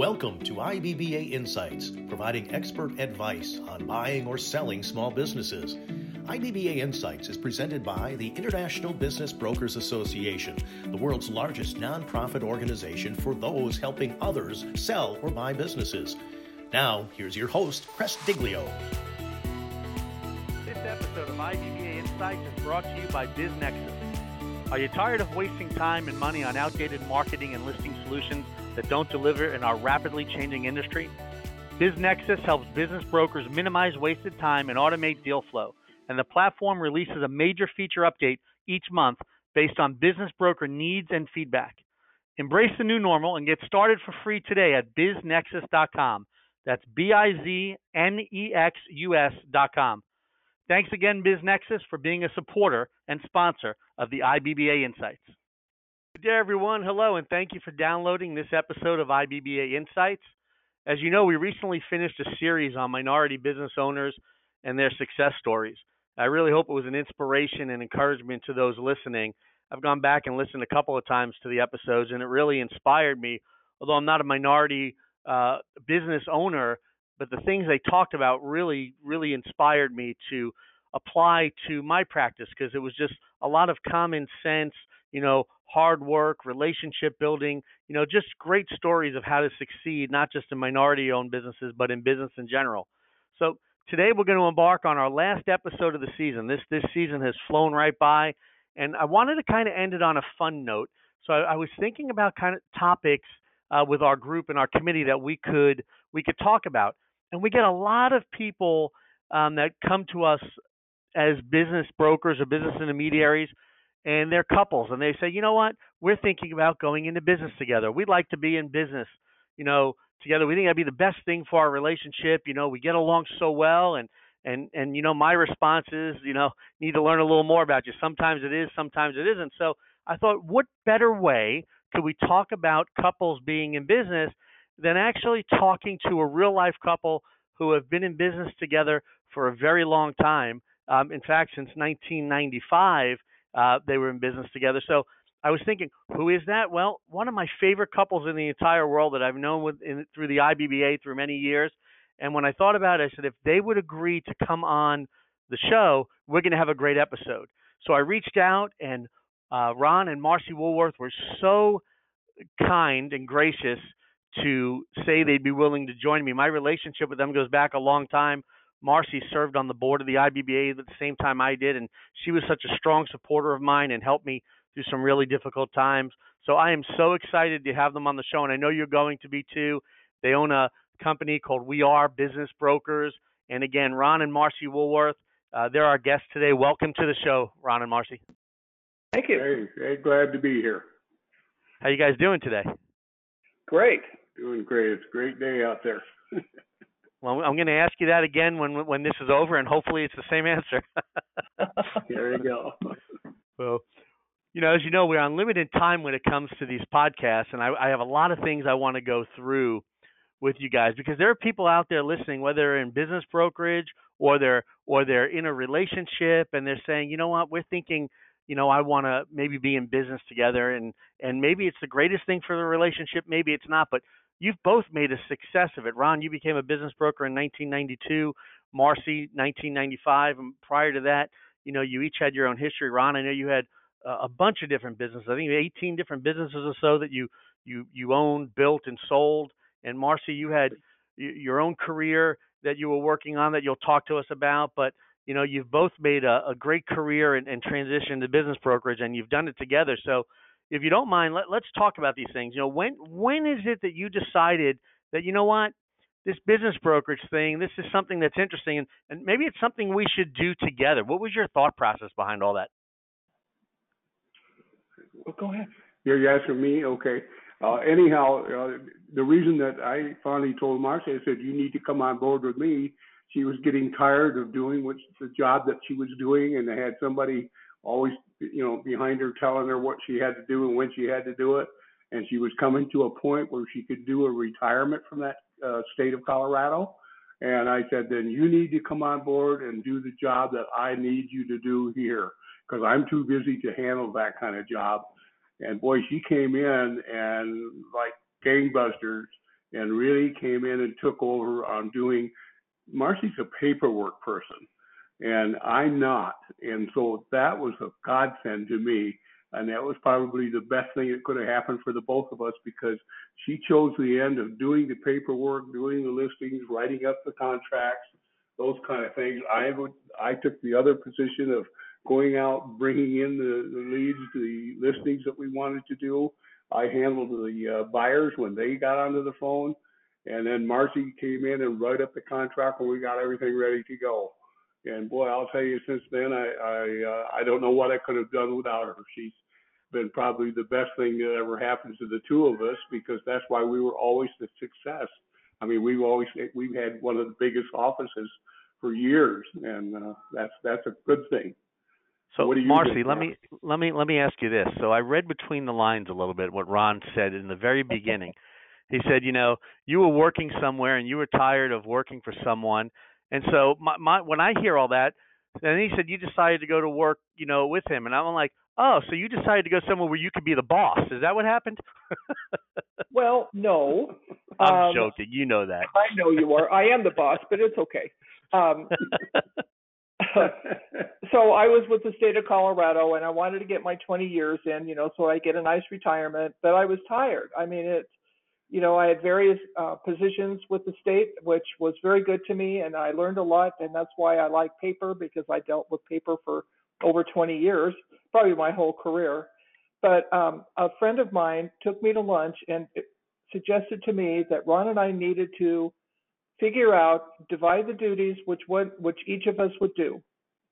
Welcome to IBBA Insights, providing expert advice on buying or selling small businesses. IBBA Insights is presented by the International Business Brokers Association, the world's largest nonprofit organization for those helping others sell or buy businesses. Now, here's your host, Chris Diglio. This episode of IBBA Insights is brought to you by BizNexus. Are you tired of wasting time and money on outdated marketing and listing solutions that don't deliver in our rapidly changing industry? BizNexus helps business brokers minimize wasted time and automate deal flow. And the platform releases a major feature update each month based on business broker needs and feedback. Embrace the new normal and get started for free today at biznexus.com. That's B I Z N E X U S.com. Thanks again, BizNexus, for being a supporter and sponsor of the IBBA Insights. Good day, everyone. Hello, and thank you for downloading this episode of IBBA Insights. As you know, we recently finished a series on minority business owners and their success stories. I really hope it was an inspiration and encouragement to those listening. I've gone back and listened a couple of times to the episodes, and it really inspired me. Although I'm not a minority uh, business owner, but the things they talked about really, really inspired me to apply to my practice because it was just a lot of common sense, you know, hard work, relationship building, you know, just great stories of how to succeed, not just in minority owned businesses, but in business in general. So today we're going to embark on our last episode of the season. This this season has flown right by, and I wanted to kind of end it on a fun note. So I, I was thinking about kind of topics uh, with our group and our committee that we could we could talk about and we get a lot of people um, that come to us as business brokers or business intermediaries and they're couples and they say you know what? We're thinking about going into business together. We'd like to be in business you know together. We think that'd be the best thing for our relationship. You know we get along so well and and and you know my response is you know need to learn a little more about you. Sometimes it is sometimes it isn't. So i thought what better way could we talk about couples being in business than actually talking to a real life couple who have been in business together for a very long time. Um, in fact, since 1995, uh, they were in business together. So I was thinking, who is that? Well, one of my favorite couples in the entire world that I've known with, in, through the IBBA through many years. And when I thought about it, I said, if they would agree to come on the show, we're going to have a great episode. So I reached out, and uh, Ron and Marcie Woolworth were so kind and gracious to say they'd be willing to join me. My relationship with them goes back a long time. Marcie served on the board of the IBBA at the same time I did, and she was such a strong supporter of mine and helped me through some really difficult times. So I am so excited to have them on the show, and I know you're going to be too. They own a company called We Are Business Brokers, and again, Ron and Marcie Woolworth, uh, they're our guests today. Welcome to the show, Ron and Marcie. Thank you. Hey, hey, glad to be here. How you guys doing today? Great. Doing great. It's a great day out there. well, I'm going to ask you that again when when this is over, and hopefully it's the same answer. there you go. Well, you know, as you know, we're on limited time when it comes to these podcasts, and I, I have a lot of things I want to go through with you guys because there are people out there listening, whether they're in business brokerage or they're or they're in a relationship, and they're saying, you know what, we're thinking you know i want to maybe be in business together and and maybe it's the greatest thing for the relationship maybe it's not but you've both made a success of it. Ron, you became a business broker in 1992, Marcie 1995, and prior to that, you know, you each had your own history. Ron, I know you had a bunch of different businesses. I think 18 different businesses or so that you you you owned, built, and sold. And Marcie, you had your own career that you were working on that you'll talk to us about. But you know, you've both made a, a great career and, and transition to business brokerage, and you've done it together. So if you don't mind, let, let's talk about these things. You know, when when is it that you decided that you know what this business brokerage thing, this is something that's interesting, and, and maybe it's something we should do together. What was your thought process behind all that? Well, go ahead. You're, asking me? Okay. Uh, anyhow, uh, the reason that I finally told Marcie, I said, you need to come on board with me. She was getting tired of doing what the job that she was doing, and I had somebody always, you know, behind her telling her what she had to do and when she had to do it. And she was coming to a point where she could do a retirement from that uh, state of Colorado. And I said, then you need to come on board and do the job that I need you to do here because I'm too busy to handle that kind of job. And boy, she came in and like gangbusters and really came in and took over on doing. Marcie's a paperwork person, and I'm not, and so that was a godsend to me. And that was probably the best thing that could have happened for the both of us because she chose the end of doing the paperwork, doing the listings, writing up the contracts, those kind of things. I would, I took the other position of going out, bringing in the, the leads, the listings that we wanted to do. I handled the uh, buyers when they got onto the phone, and then Marcie came in and wrote up the contract, and we got everything ready to go. And boy, I'll tell you, since then, I I, uh, I don't know what I could have done without her. She's been probably the best thing that ever happened to the two of us because that's why we were always the success. I mean, we've always we've had one of the biggest offices for years, and uh, that's that's a good thing. So Marcie, let me let me let me ask you this. So I read between the lines a little bit what Ron said in the very beginning. he said, you know, you were working somewhere and you were tired of working for someone, and so my, my when I hear all that, and he said you decided to go to work, you know, with him, and I'm like, oh, so you decided to go somewhere where you could be the boss? Is that what happened? well, no. I'm um, joking. You know that. I know you are. I am the boss, but it's okay. Um, so I was with the state of Colorado and I wanted to get my 20 years in, you know, so I get a nice retirement, but I was tired. I mean, it's, you know, I had various uh, positions with the state, which was very good to me, and I learned a lot, and that's why I like paper because I dealt with paper for over 20 years, probably my whole career. But um, a friend of mine took me to lunch and suggested to me that Ron and I needed to figure out, divide the duties, which one, which each of us would do.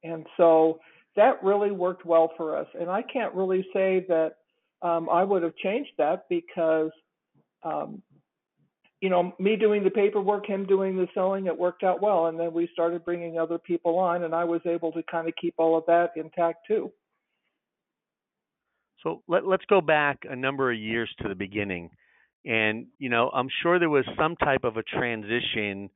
And so that really worked well for us. And I can't really say that um, I would have changed that because, um, you know, me doing the paperwork, him doing the selling, it worked out well. And then we started bringing other people on, and I was able to kind of keep all of that intact too. So let, let's go back a number of years to the beginning. And, you know, I'm sure there was some type of a transition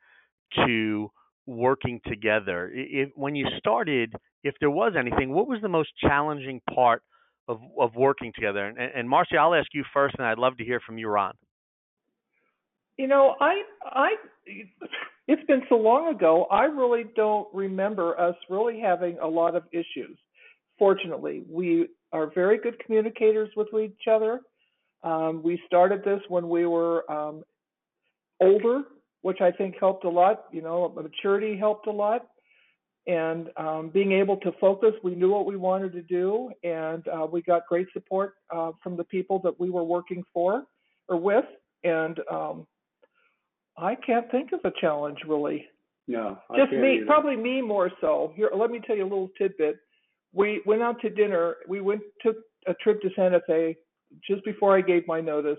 to working together. If, when you started, if there was anything, what was the most challenging part of, of working together? And, and Marcie, I'll ask you first, and I'd love to hear from you, Ron. You know, I, I, it's been so long ago. I really don't remember us really having a lot of issues. Fortunately, we are very good communicators with each other. Um, we started this when we were um, older, which I think helped a lot. You know, maturity helped a lot. And um, being able to focus, we knew what we wanted to do, and uh, we got great support uh, from the people that we were working for or with. And um, I can't think of a challenge really. No, just me, either. probably me more so. Here, let me tell you a little tidbit. We went out to dinner. We went took a trip to Santa Fe just before I gave my notice.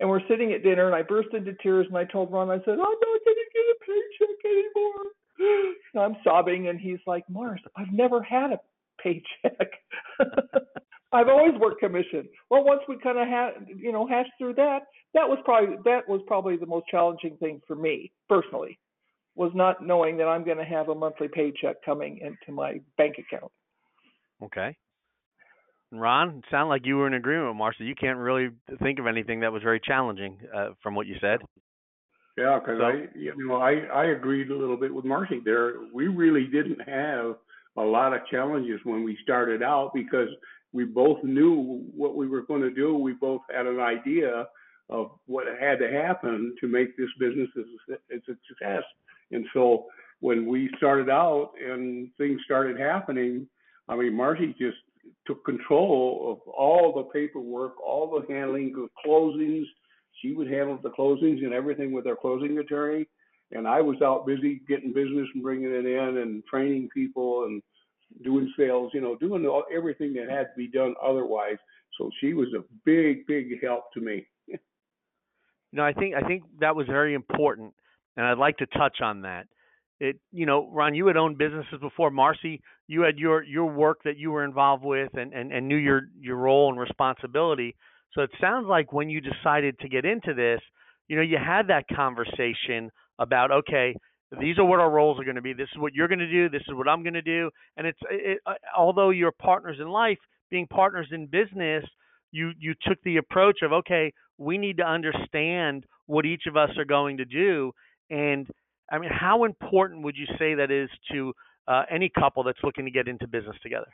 And we're sitting at dinner, and I burst into tears, and I told Ron, I said, Oh no, I'm not going to get a paycheck anymore. And I'm sobbing, and he's like, Mars, I've never had a paycheck. I've always worked commission. Well, once we kind of had, you know, hashed through that, that was probably that was probably the most challenging thing for me personally, was not knowing that I'm going to have a monthly paycheck coming into my bank account. Okay. Ron, it sounded like you were in agreement with Marcie. You can't really think of anything that was very challenging uh, from what you said. Yeah, because so, I, you know, I I agreed a little bit with Marcie there. We really didn't have a lot of challenges when we started out because we both knew what we were going to do. We both had an idea of what had to happen to make this business a, success. And so when we started out and things started happening, I mean, Marcie just took control of all the paperwork, all the handling of closings. She would handle the closings and everything with our closing attorney. And I was out busy getting business and bringing it in and training people and doing sales, you know, doing all, everything that had to be done otherwise. So she was a big, big help to me. You know, I think I think that was very important, and I'd like to touch on that. It you know ron you had owned businesses before. Marcie you had your your work that you were involved with and and, and knew your your role and responsibility. So it sounds like when you decided to get into this you know you had that conversation about okay these are what our roles are going to be. This is what you're going to do. This is what i'm going to do. And it's it, although you're partners in life being partners in business you you took the approach of okay we need to understand what each of us are going to do. And I mean, how important would you say that is to uh, any couple that's looking to get into business together?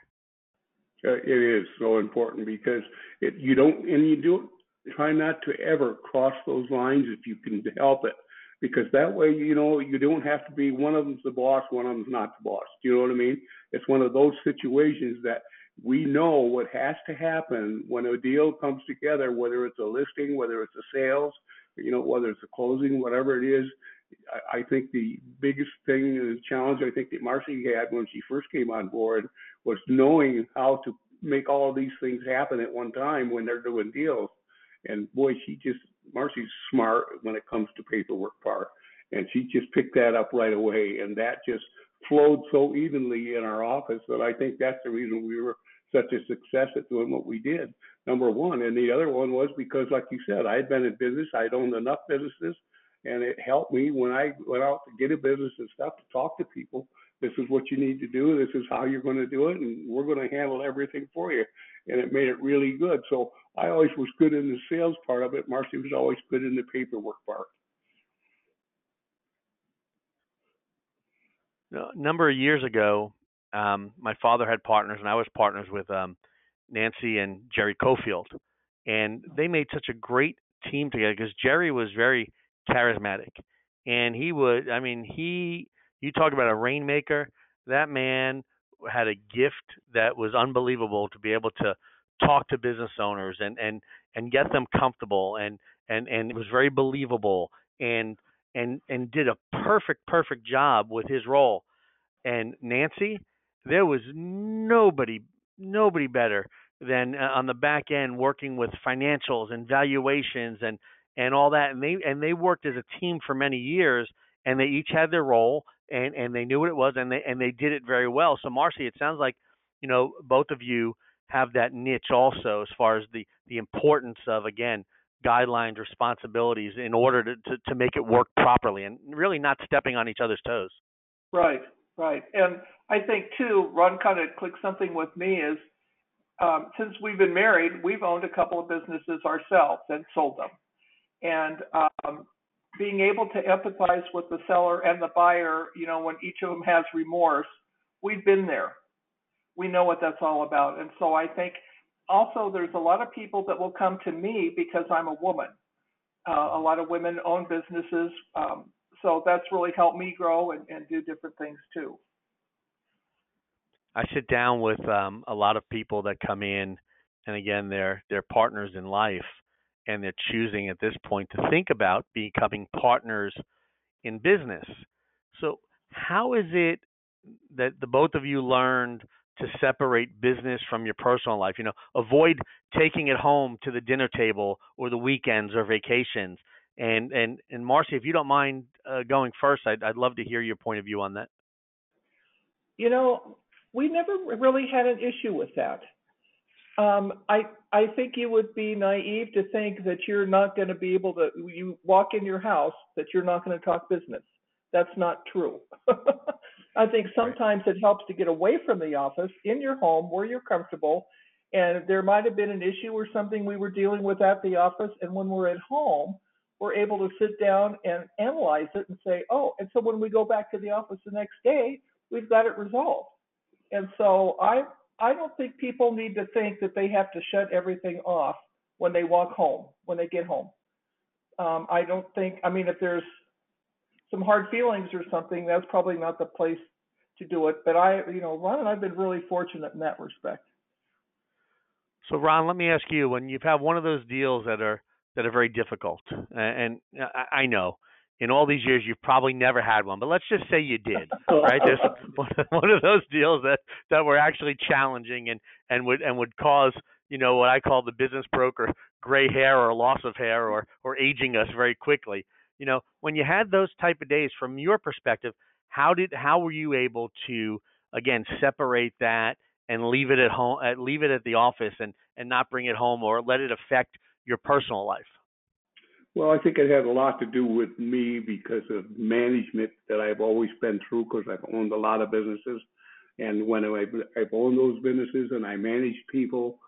Uh, it is so important because it, you don't, and you do try not to ever cross those lines if you can help it, because that way, you know, you don't have to be one of them's the boss, one of them's not the boss. Do you know what I mean? It's one of those situations that we know what has to happen when a deal comes together, whether it's a listing, whether it's a sales, you know, whether it's a closing, whatever it is. I, think the biggest thing, the challenge I think that Marcie had when she first came on board was knowing how to make all of these things happen at one time when they're doing deals. And boy, she just Marcie's smart when it comes to paperwork part, and she just picked that up right away, and that just flowed so evenly in our office that I think that's the reason we were such a success at doing what we did. Number one, and the other one was because, like you said, I had been in business, I'd owned enough businesses, and it helped me when I went out to get a business and stuff to talk to people. This is what you need to do. This is how you're going to do it, and we're going to handle everything for you. And it made it really good. So I always was good in the sales part of it. Marcie was always good in the paperwork part. A number of years ago, um, my father had partners, and I was partners with um, Nancy and Jerry Cofield, and they made such a great team together because Jerry was very charismatic, and he would, I mean, he, you talk about a rainmaker. That man had a gift that was unbelievable to be able to talk to business owners and and and get them comfortable and and and it was very believable and and and did a perfect perfect job with his role. And Nancy there was nobody nobody better than uh, on the back end working with financials and valuations and and all that and they and they worked as a team for many years and they each had their role and and they knew what it was and they and they did it very well. So marcie it sounds like you know both of you have that niche also as far as the the importance of again guidelines responsibilities in order to, to, to make it work properly and really not stepping on each other's toes. Right right and i think too ron kind of clicked something with me is um, since we've been married we've owned a couple of businesses ourselves and sold them and um, being able to empathize with the seller and the buyer you know when each of them has remorse we've been there we know what that's all about. And so I think also there's a lot of people that will come to me because I'm a woman. Uh, a lot of women own businesses. Um, so that's really helped me grow and, and do different things too. I sit down with um, a lot of people that come in, and again, they're they're partners in life, and they're choosing at this point to think about becoming partners in business. So, how is it that the both of you learned to separate business from your personal life. You know, avoid taking it home to the dinner table or the weekends or vacations. And and and Marcie, if you don't mind uh, going first, I'd I'd love to hear your point of view on that. You know, we never really had an issue with that. Um, I I think you would be naive to think that you're not going to be able to. You walk in your house that you're not going to talk business. That's not true. I think sometimes right. it helps to get away from the office in your home where you're comfortable. And there might have been an issue or something we were dealing with at the office. And when we're at home, we're able to sit down and analyze it and say, oh, and so when we go back to the office the next day, we've got it resolved. And so I I don't think people need to think that they have to shut everything off when they walk home, when they get home. Um, I don't think, I mean, if there's some hard feelings or something, that's probably not the place to do it. But I, you know, Ron and I've been really fortunate in that respect. So Ron, let me ask you: when you've had one of those deals that are that are very difficult, and I know in all these years you've probably never had one, but let's just say you did, right? There's one of those deals that that were actually challenging and and would and would cause you know what I call the business broker gray hair or loss of hair or or aging us very quickly you know when you had those type of days from your perspective how did how were you able to again separate that and leave it at home uh, leave it at the office and and not bring it home or let it affect your personal life well i think it had a lot to do with me because of management that i've always been through because i've owned a lot of businesses and when I've, owned those businesses and i manage people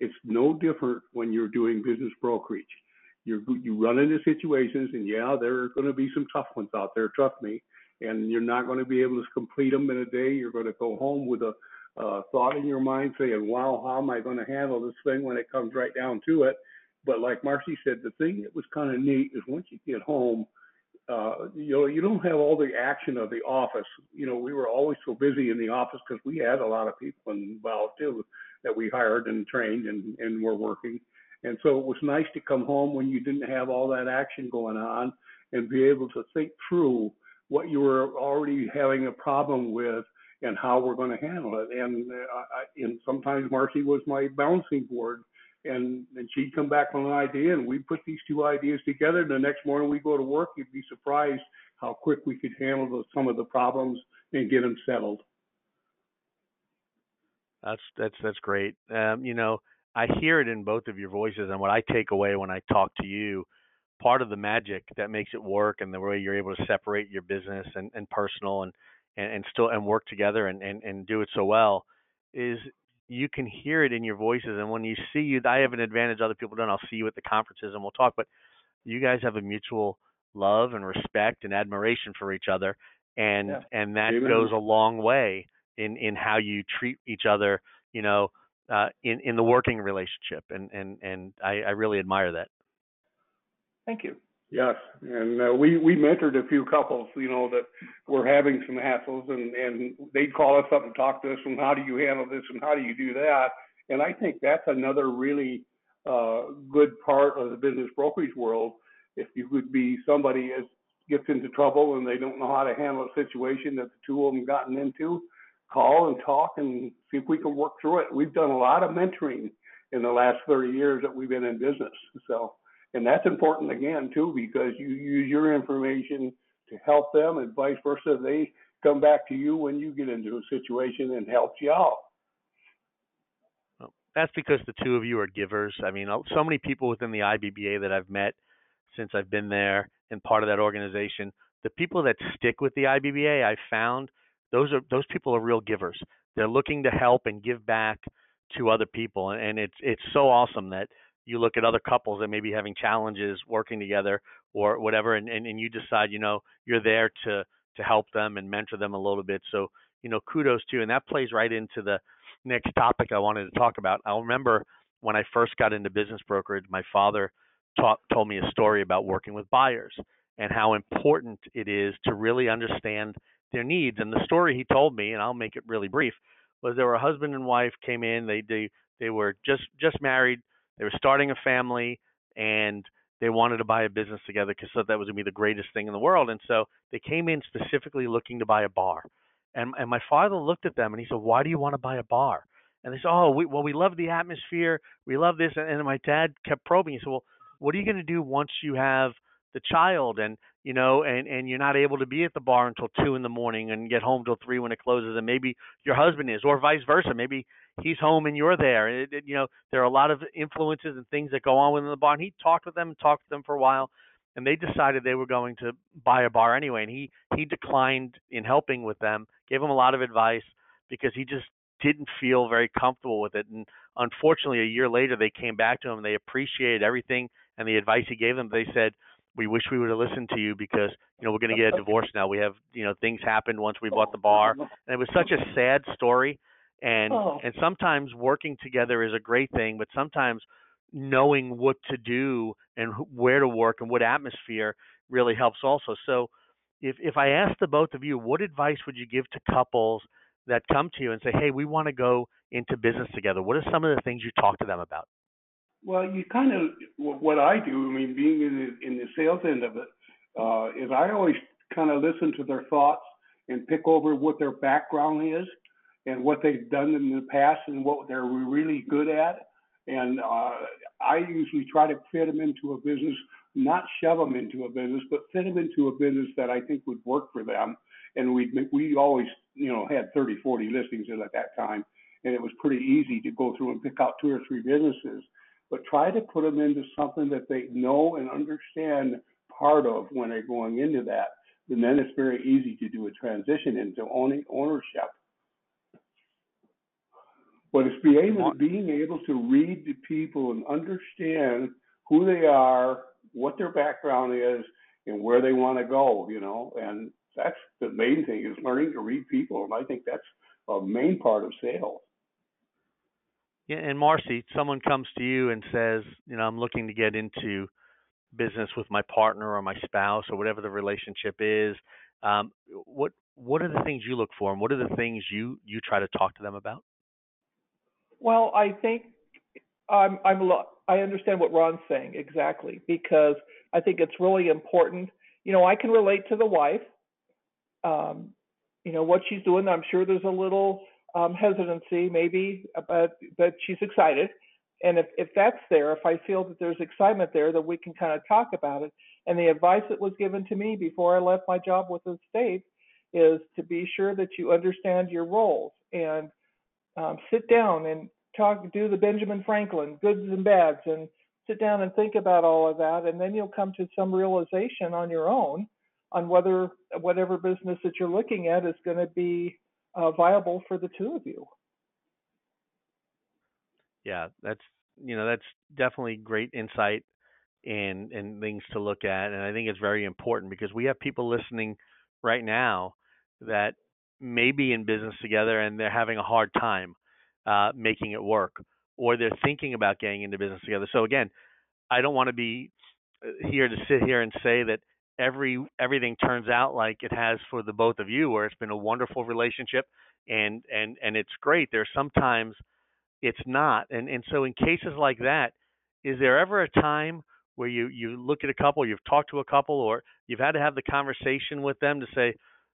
it's no different when you're doing business brokerage you you run into situations, and yeah, there are going to be some tough ones out there. Trust me. And you're not going to be able to complete them in a day. You're going to go home with a thought in your mind saying, "Wow, how am I going to handle this thing when it comes right down to it?" But like Marcie said, the thing that was kind of neat is once you get home, uh, you know, you don't have all the action of the office. You know, we were always so busy in the office because we had a lot of people involved too that we hired and trained and, and were working. And so it was nice to come home when you didn't have all that action going on and be able to think through what you were already having a problem with and how we're going to handle it. And, uh, I, and sometimes Marcie was my bouncing board and and she'd come back with an idea and we'd put these two ideas together. And the next morning we'd go to work you'd be surprised how quick we could handle the, some of the problems and get them settled. That's that's that's great. Um, you know i hear it in both of your voices and what i take away when i talk to you part of the magic that makes it work and the way you're able to separate your business and, and personal and, and and still and work together and, and and do it so well is you can hear it in your voices. And when you see you, I have an advantage other people don't. I'll see you at the conferences and we'll talk. But you guys have a mutual love and respect and admiration for each other, and yeah. and that Amen. goes a long way in in how you treat each other. You know, uh, in in the working relationship, and and and I, I really admire that. Thank you. Yes, and uh, we we mentored a few couples, you know, that were having some hassles, and and they'd call us up and talk to us, and how do you handle this, and how do you do that, and I think that's another really uh, good part of the business brokerage world. If you could be somebody as gets into trouble and they don't know how to handle a situation that the two of them gotten into, call and talk and see if we can work through it. We've done a lot of mentoring in the last 30 years that we've been in business, so and that's important again too, because you use your information to help them and vice versa. They come back to you when you get into a situation and help you out. That's because the two of you are givers. I mean, so many people within the IBBA that I've met since I've been there and part of that organization, the people that stick with the IBBA, I found those are those people are real givers. They're looking to help and give back to other people, and it's it's so awesome that you look at other couples that may be having challenges working together or whatever and, and, and you decide you know you're there to to help them and mentor them a little bit. So you know kudos to you and that plays right into the next topic i wanted to talk about. I remember when i first got into business brokerage my father taught, told me a story about working with buyers and how important it is to really understand their needs and the story he told me and i'll make it really brief was there were a husband and wife came in they they they were just just married they were starting a family and they wanted to buy a business together because thought that was going to be the greatest thing in the world. And so they came in specifically looking to buy a bar. And and my father looked at them and he said, "Why do you want to buy a bar?" And they said, "Oh, we, well, we love the atmosphere. We love this." And, and my dad kept probing. He said, "Well, what are you going to do once you have the child and you know and and you're not able to be at the bar until two in the morning and get home till three when it closes and maybe your husband is or vice versa maybe he's home and you're there it, it, you know there are a lot of influences and things that go on within the bar and he talked with them and talked to them for a while and they decided they were going to buy a bar anyway and he he declined in helping with them gave them a lot of advice because he just didn't feel very comfortable with it and unfortunately a year later they came back to him and they appreciated everything and the advice he gave them they said we wish we would have listened to you because you know we're going to get a divorce now. We have you know things happened once we bought the bar, and it was such a sad story. And oh. and sometimes working together is a great thing, but sometimes knowing what to do and where to work and what atmosphere really helps also. So if if I ask the both of you, what advice would you give to couples that come to you and say, "Hey, we want to go into business together"? What are some of the things you talk to them about? Well, you kind of what I do. I mean, being in the, in the sales end of it, uh, is I always kind of listen to their thoughts and pick over what their background is and what they've done in the past and what they're really good at. And uh, I usually try to fit them into a business, not shove them into a business, but fit them into a business that I think would work for them. And we we always you know had 30, 40 listings at that time, and it was pretty easy to go through and pick out two or three businesses but try to put them into something that they know and understand part of when they're going into that. And then it's very easy to do a transition into owning ownership. But it's being able, being able to read the people and understand who they are what their background is and where they want to go, you know, and that's the main thing is learning to read people. And I think that's a main part of sales. Yeah, and Marcie, someone comes to you and says, you know, I'm looking to get into business with my partner or my spouse or whatever the relationship is. Um, what what are the things you look for, and what are the things you you try to talk to them about? Well, I think I'm I'm I understand what Ron's saying exactly because I think it's really important. You know, I can relate to the wife. Um, you know what she's doing. I'm sure there's a little um, hesitancy, maybe, but but she's excited. And if if that's there, if I feel that there's excitement there, then we can kind of talk about it. And the advice that was given to me before I left my job with the state is to be sure that you understand your roles and um, sit down and talk, do the Benjamin Franklin goods and bads, and sit down and think about all of that, and then you'll come to some realization on your own on whether whatever business that you're looking at is going to be uh, viable for the two of you. Yeah, that's you know that's definitely great insight and and things to look at, and I think it's very important because we have people listening right now that may be in business together and they're having a hard time uh, making it work, or they're thinking about getting into business together. So again, I don't want to be uh, here to sit here and say that every everything turns out like it has for the both of you, where it's been a wonderful relationship and and and it's great. There's sometimes it's not, and and so in cases like that, is there ever a time where you you look at a couple, you've talked to a couple, or you've had to have the conversation with them to say,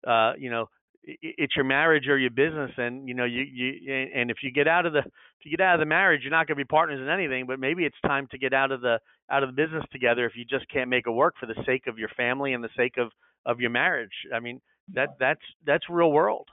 uh, you know, it's your marriage or your business and you know you you and if you get out of the if you get out of the marriage you're not going to be partners in anything but maybe it's time to get out of the out of the business together if you just can't make it work for the sake of your family and the sake of of your marriage i mean that that's that's real world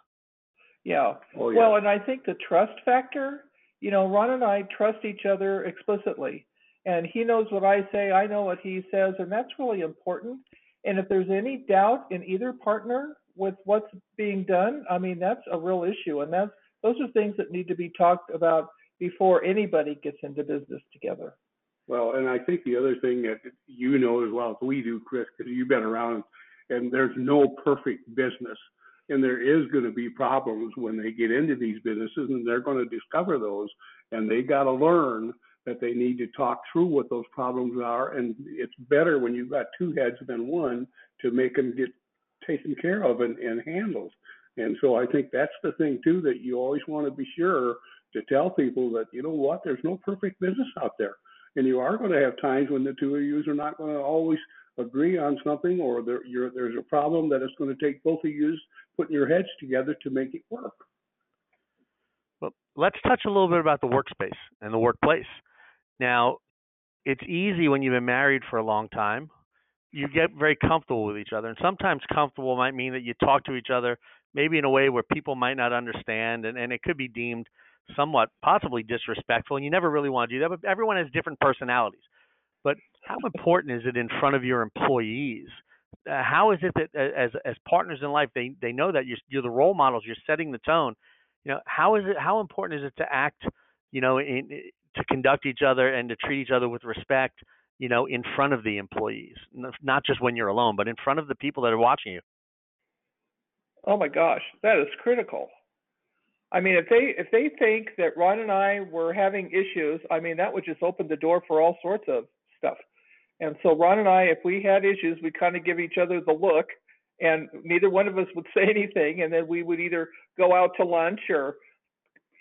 yeah. Oh, yeah. well and i think the trust factor you know ron and i trust each other explicitly and he knows what i say i know what he says and that's really important and if there's any doubt in either partner with what's being done, I mean, that's a real issue. And that's those are things that need to be talked about before anybody gets into business together. Well, and I think the other thing that you know as well as we do, Chris, because you've been around, and there's no perfect business. And there is going to be problems when they get into these businesses, and they're going to discover those. And they got to learn that they need to talk through what those problems are. And it's better when you've got two heads than one to make them get taken care of and, and handled. And so I think that's the thing too that you always want to be sure to tell people that you know what, there's no perfect business out there, and you are going to have times when the two of you are not going to always agree on something, or there, there's a problem that it's going to take both of you putting your heads together to make it work. Well, let's touch a little bit about the workspace and the workplace. Now, it's easy when you've been married for a long time you get very comfortable with each other. And sometimes comfortable might mean that you talk to each other maybe in a way where people might not understand and, and it could be deemed somewhat possibly disrespectful and you never really want to do that. But everyone has different personalities. But how important is it in front of your employees? Uh, how is it that as as partners in life they they know that you're, you're the role models, you're setting the tone. You know, how is it how important is it to act, you know, in, to conduct each other and to treat each other with respect? You know, in front of the employees, not just when you're alone, but in front of the people that are watching you. Oh my gosh, that is critical. I mean, if they if they think that Ron and I were having issues, I mean, that would just open the door for all sorts of stuff. And so Ron and I, if we had issues, we kind of give each other the look, and neither one of us would say anything, and then we would either go out to lunch or,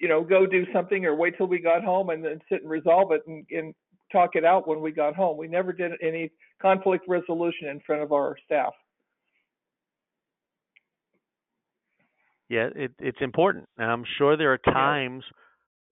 you know, go do something, or wait till we got home and then sit and resolve it and, and talk it out when we got home. We never did any conflict resolution in front of our staff. Yeah, it, it's important, and I'm sure there are times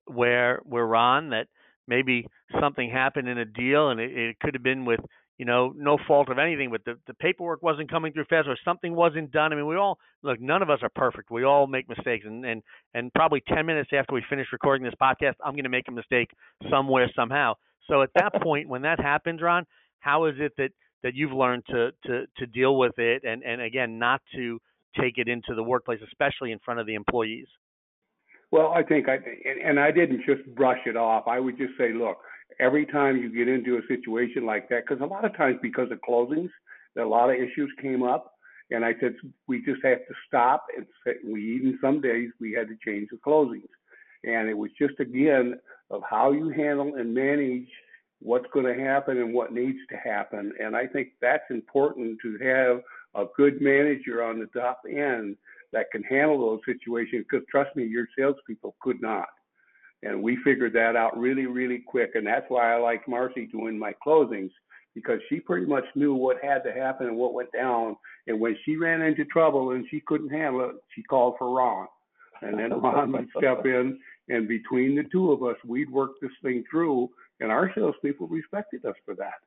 yeah. where we're on that maybe something happened in a deal, and it, it could have been with you know no fault of anything, but the the paperwork wasn't coming through fast, or something wasn't done. I mean, we all look. None of us are perfect. We all make mistakes, and and and probably ten minutes after we finish recording this podcast, I'm going to make a mistake somewhere somehow. So at that point, when that happens, Ron, how is it that that you've learned to to to deal with it, and and again, not to take it into the workplace, especially in front of the employees? Well, I think I and I didn't just brush it off. I would just say, look, every time you get into a situation like that, because a lot of times because of closings, a lot of issues came up. And I said, we just have to stop and we even some days we had to change the closings. And it was just again of how you handle and manage what's going to happen and what needs to happen. And I think that's important to have a good manager on the top end that can handle those situations. Because trust me, your salespeople could not. And we figured that out really, really quick. And that's why I like Marcie doing my closings because she pretty much knew what had to happen and what went down. And when she ran into trouble and she couldn't handle it, she called for Ron. And then Ron would step in, and between the two of us, we'd work this thing through. And our salespeople respected us for that.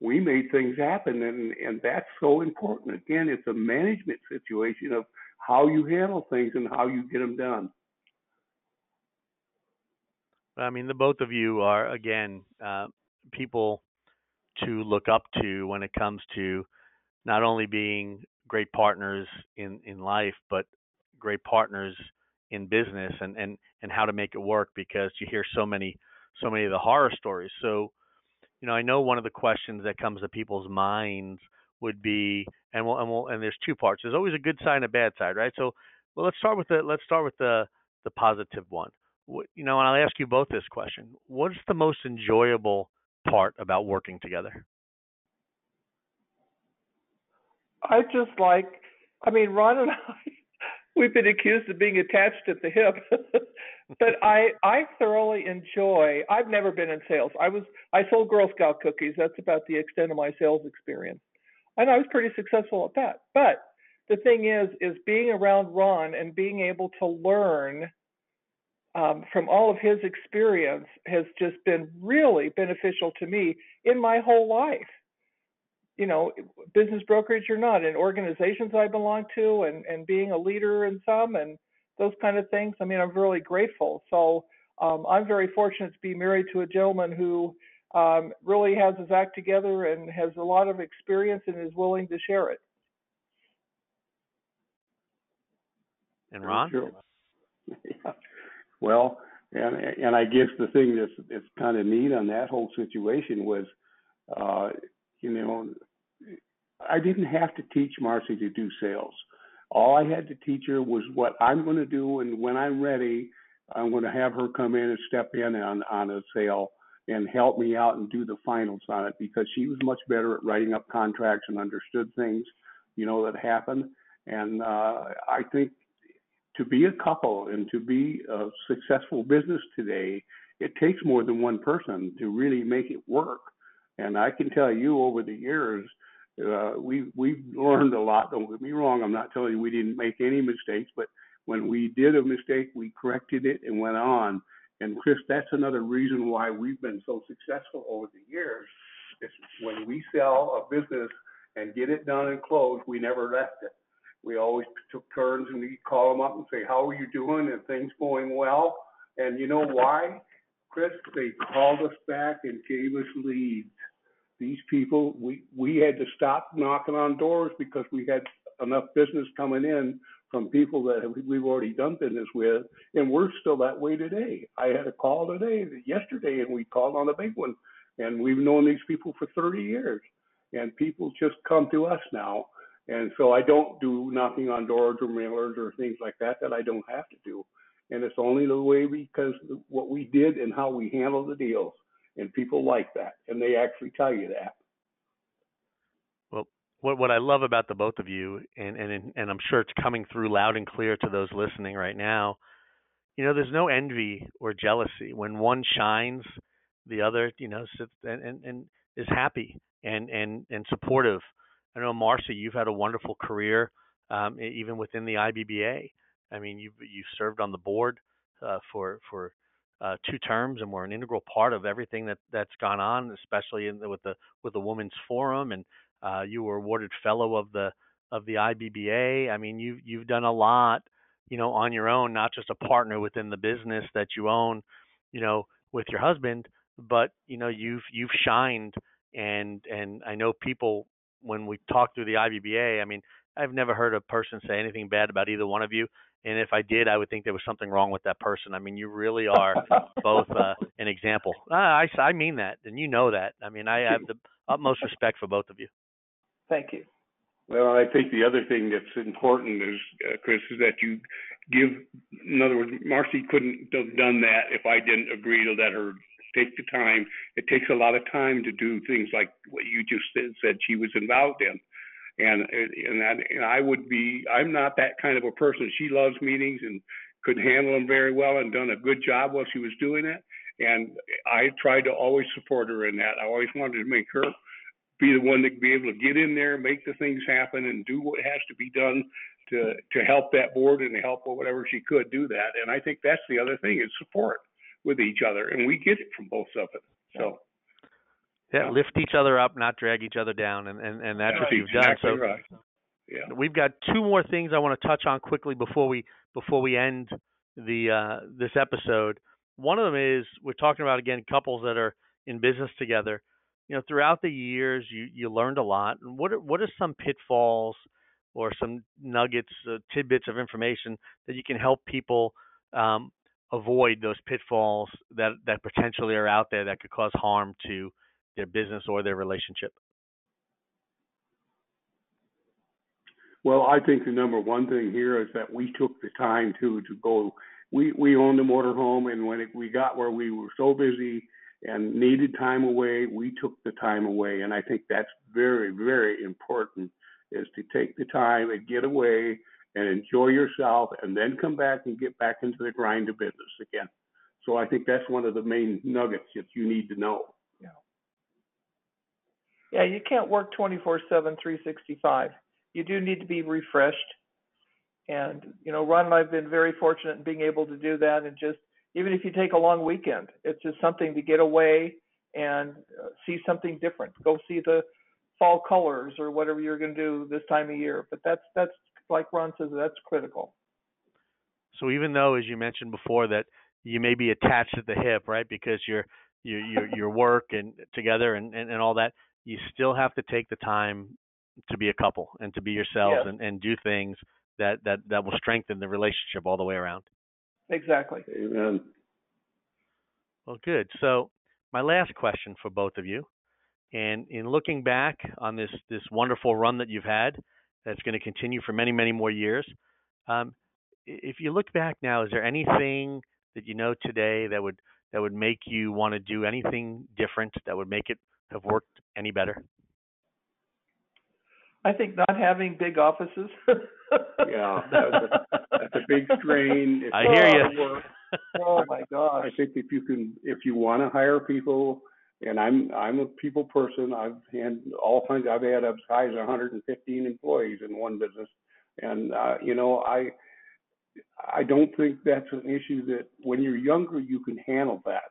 We made things happen, and, and that's so important. Again, it's a management situation of how you handle things and how you get them done. I mean, the both of you are again uh, people to look up to when it comes to not only being great partners in in life, but great partners in business and and and how to make it work because you hear so many so many of the horror stories. So, you know, I know one of the questions that comes to people's minds would be, and we'll, and we'll, and there's two parts. There's always a good side and a bad side, right? So, well, let's start with the let's start with the the positive one. You know, and I'll ask you both this question: What's the most enjoyable part about working together? I just like, I mean, Ron and I, we've been accused of being attached at the hip, but I I thoroughly enjoy. I've never been in sales. I was I sold Girl Scout cookies. That's about the extent of my sales experience, and I was pretty successful at that. But the thing is, is being around Ron and being able to learn um, from all of his experience has just been really beneficial to me in my whole life. You know, business brokerage or not, in organizations I belong to, and and being a leader in some, and those kind of things. I mean, I'm really grateful. So um, I'm very fortunate to be married to a gentleman who um, really has his act together and has a lot of experience and is willing to share it. And Ron? Sure. Well, and and I guess the thing that's that's kind of neat on that whole situation was, uh, you know, I didn't have to teach Marcie to do sales. All I had to teach her was what I'm going to do, and when I'm ready, I'm going to have her come in and step in on on a sale and help me out and do the finals on it because she was much better at writing up contracts and understood things, you know, that happened. And uh, I think to be a couple and to be a successful business today, it takes more than one person to really make it work. And I can tell you over the years, uh, we we've learned a lot. Don't get me wrong. I'm not telling you we didn't make any mistakes, but when we did a mistake, we corrected it and went on. And Chris, that's another reason why we've been so successful over the years. Is when we sell a business and get it done and closed, we never left it. We always took turns and we'd call them up and say, how are you doing? And things going well? And you know why, Chris? They called us back and gave us leads. These people, we, we had to stop knocking on doors because we had enough business coming in from people that we've already done business with, and we're still that way today. I had a call today, yesterday, and we called on a big one, and we've known these people for 30 years, and people just come to us now and so I don't do knocking on doors or mailers or things like that that I don't have to do. And it's only the way because what we did and how we handle the deals. And people like that. And they actually tell you that. Well, what what I love about the both of you, and and and I'm sure it's coming through loud and clear to those listening right now. You know, there's no envy or jealousy when one shines, the other, you know, sits and and, and is happy and and and supportive I know Marcie, you've had a wonderful career, um, even within the IBBA. I mean, you've you've served on the board uh, for for uh, two terms and were an integral part of everything that that's gone on, especially in with the with the Women's Forum, and uh, you were awarded Fellow of the of the IBBA. I mean, you've you've done a lot, you know, on your own, not just a partner within the business that you own, you know, with your husband, but you know, you've you've shined, and and I know people when we talk through the IBBA, I mean, I've never heard a person say anything bad about either one of you. and if I did, I would think there was something wrong with that person. I mean, you really are both uh, an example. Uh, I I mean that, and you know that. I mean, I have the utmost respect for both of you. Thank you. Well, I think the other thing that's important is, uh, Chris, is that you give. In other words, Marcie couldn't have done that if I didn't agree to let her take the time. It takes a lot of time to do things like what you just said she was involved in. And and, that, and I would be I'm not that kind of a person. She loves meetings and could handle them very well and done a good job while she was doing it. And I tried to always support her in that. I always wanted to make her be the one to be able to get in there, make the things happen, and do what has to be done to to help that board and to help whatever she could do that. And I think that's the other thing is support with each other, and we get it from both of them. So. Yeah, lift each other up, not drag each other down, and and, and that's yeah, what you've exactly done. So, right. yeah, we've got two more things I want to touch on quickly before we before we end the uh, this episode. One of them is we're talking about again couples that are in business together. You know, throughout the years, you you learned a lot. And what are, what are some pitfalls or some nuggets, uh, tidbits of information that you can help people um, avoid those pitfalls that that potentially are out there that could cause harm to their business or their relationship? Well, I think the number one thing here is that we took the time to to go. We we owned a motorhome, and when it, we got where we were so busy and needed time away, we took the time away, and I think that's very very important. Is to take the time and get away and enjoy yourself, and then come back and get back into the grind of business again. So I think that's one of the main nuggets that you need to know. Yeah, you can't work 24 7, 365. You do need to be refreshed. And, you know, Ron and I have been very fortunate in being able to do that. And just, even if you take a long weekend, it's just something to get away and uh, see something different. Go see the fall colors or whatever you're going to do this time of year. But that's, that's like Ron says, that's critical. So even though, as you mentioned before, that you may be attached at the hip, right? Because your your your work and together and, and, and all that, you still have to take the time to be a couple and to be yourselves yes. and, and do things that, that, that will strengthen the relationship all the way around. Exactly. Amen. Well, good. So, my last question for both of you, and in looking back on this this wonderful run that you've had, that's going to continue for many many more years. Um, if you look back now, is there anything that you know today that would that would make you want to do anything different that would make it have worked any better? I think not having big offices. yeah, that's a, that's a big strain. It's I hear you. oh my gosh! I think if you can, if you want to hire people, and I'm I'm a people person. I've had all kinds. I've had as high as 115 employees in one business, and uh, you know I I don't think that's an issue that when you're younger you can handle that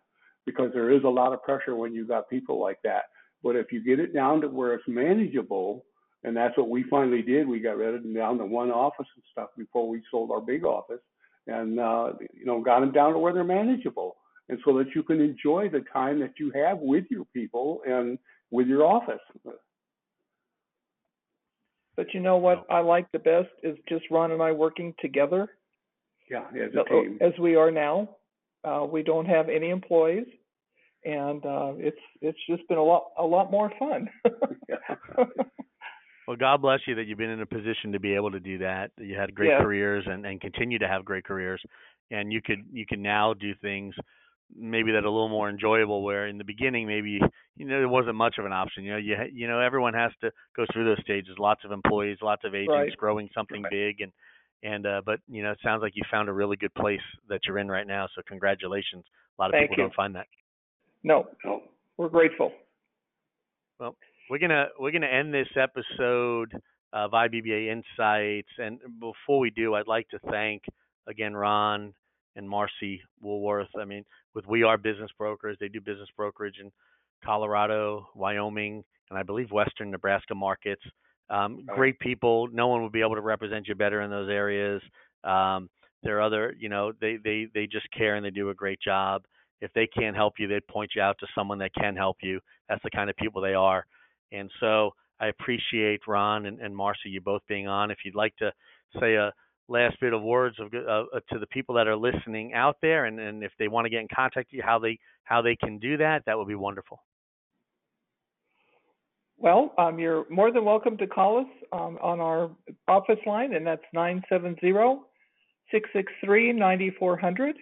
because there is a lot of pressure when you've got people like that. But if you get it down to where it's manageable, and that's what we finally did, we got rid of them down to one office and stuff before we sold our big office, and uh, you know got them down to where they're manageable, and so that you can enjoy the time that you have with your people and with your office. But you know what I like the best is just Ron and I working together. Yeah, as a team. As we are now. Uh, we don't have any employees, and uh, it's it's just been a lot a lot more fun. well, God bless you that you've been in a position to be able to do that. You had great yeah. careers and, and continue to have great careers, and you could you can now do things maybe that are a little more enjoyable. Where in the beginning maybe you know there wasn't much of an option. You know you you know everyone has to go through those stages. Lots of employees, lots of agents, right. growing something right. big, and and uh, but you know, it sounds like you found a really good place that you're in right now. So congratulations. A lot of Thank people you. don't find that. No, no, we're grateful. Well, we're gonna we're gonna end this episode of IBBA Insights, and before we do, I'd like to thank again Ron and Marcie Woolworth. I mean, with We Are Business Brokers, they do business brokerage in Colorado, Wyoming, and I believe Western Nebraska markets. Um, great people. No one would be able to represent you better in those areas. Um, there are other, you know, they they they just care and they do a great job. If they can't help you, they'd point you out to someone that can help you. That's the kind of people they are. And so I appreciate Ron and, and Marcie, you both being on. If you'd like to say a last bit of words of uh, to the people that are listening out there, and, and if they want to get in contact with you, how they how they can do that, that would be wonderful. Well, um, you're more than welcome to call us um, on our office line, and that's 970 663 9400.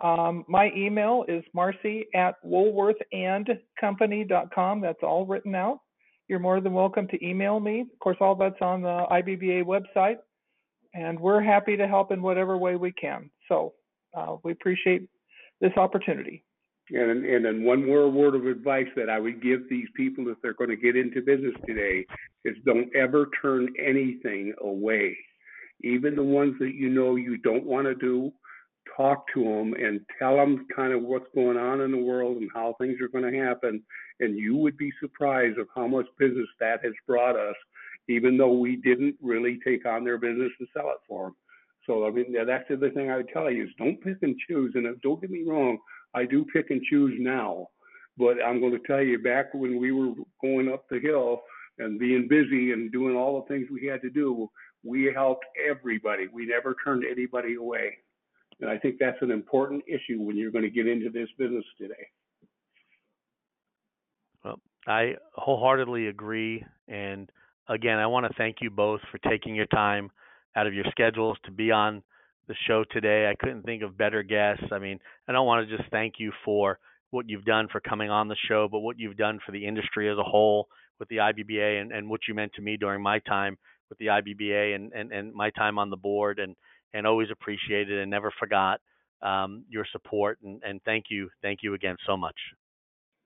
Um, my email is marcie at woolworthandcompany.com. That's all written out. You're more than welcome to email me. Of course, all that's on the IBBA website, and we're happy to help in whatever way we can. So uh, we appreciate this opportunity. And and then one more word of advice that I would give these people if they're going to get into business today is don't ever turn anything away. Even the ones that you know you don't want to do, talk to them and tell them kind of what's going on in the world and how things are going to happen. And you would be surprised of how much business that has brought us, even though we didn't really take on their business and sell it for them. So I mean, that's the other thing I would tell you is don't pick and choose. And don't get me wrong, I do pick and choose now, but I'm going to tell you back when we were going up the hill and being busy and doing all the things we had to do, we helped everybody. We never turned anybody away. And I think that's an important issue when you're going to get into this business today. Well, I wholeheartedly agree. And again, I want to thank you both for taking your time out of your schedules to be on the show today. I couldn't think of better guests. I mean, I don't want to just thank you for what you've done for coming on the show, but what you've done for the industry as a whole with the IBBA and, and what you meant to me during my time with the IBBA and, and, and my time on the board and, and always appreciated and never forgot um, your support and, and thank you. Thank you again so much.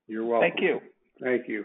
You're welcome. Thank you. Thank you.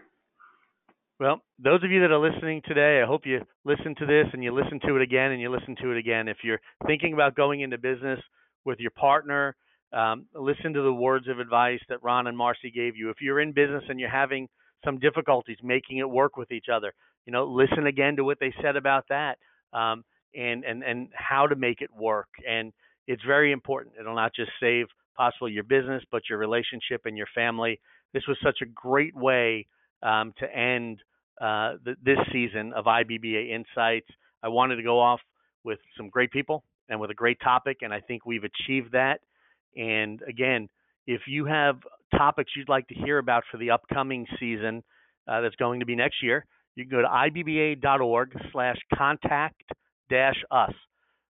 Well, those of you that are listening today, I hope you listen to this and you listen to it again and you listen to it again. If you're thinking about going into business with your partner, um, listen to the words of advice that Ron and Marcie gave you. If you're in business and you're having some difficulties making it work with each other, you know, listen again to what they said about that um, and and and how to make it work. And it's very important. It'll not just save possibly your business, but your relationship and your family. This was such a great way um, to end uh, the, this season of IBBA Insights. I wanted to go off with some great people and with a great topic, and I think we've achieved that. And again, if you have topics you'd like to hear about for the upcoming season uh, that's going to be next year, you can go to ibba.org slash contact us.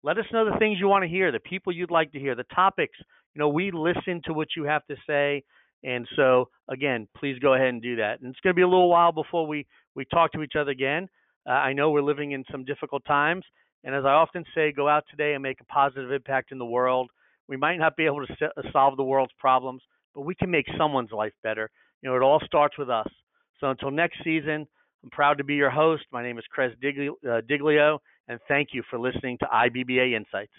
Let us know the things you want to hear, the people you'd like to hear, the topics. You know, we listen to what you have to say. And so, again, please go ahead and do that. And it's going to be a little while before we, we talk to each other again. Uh, I know we're living in some difficult times. And as I often say, go out today and make a positive impact in the world. We might not be able to uh, solve the world's problems, but we can make someone's life better. You know, it all starts with us. So until next season, I'm proud to be your host. My name is Chris uh, Diglio, and thank you for listening to IBBA Insights.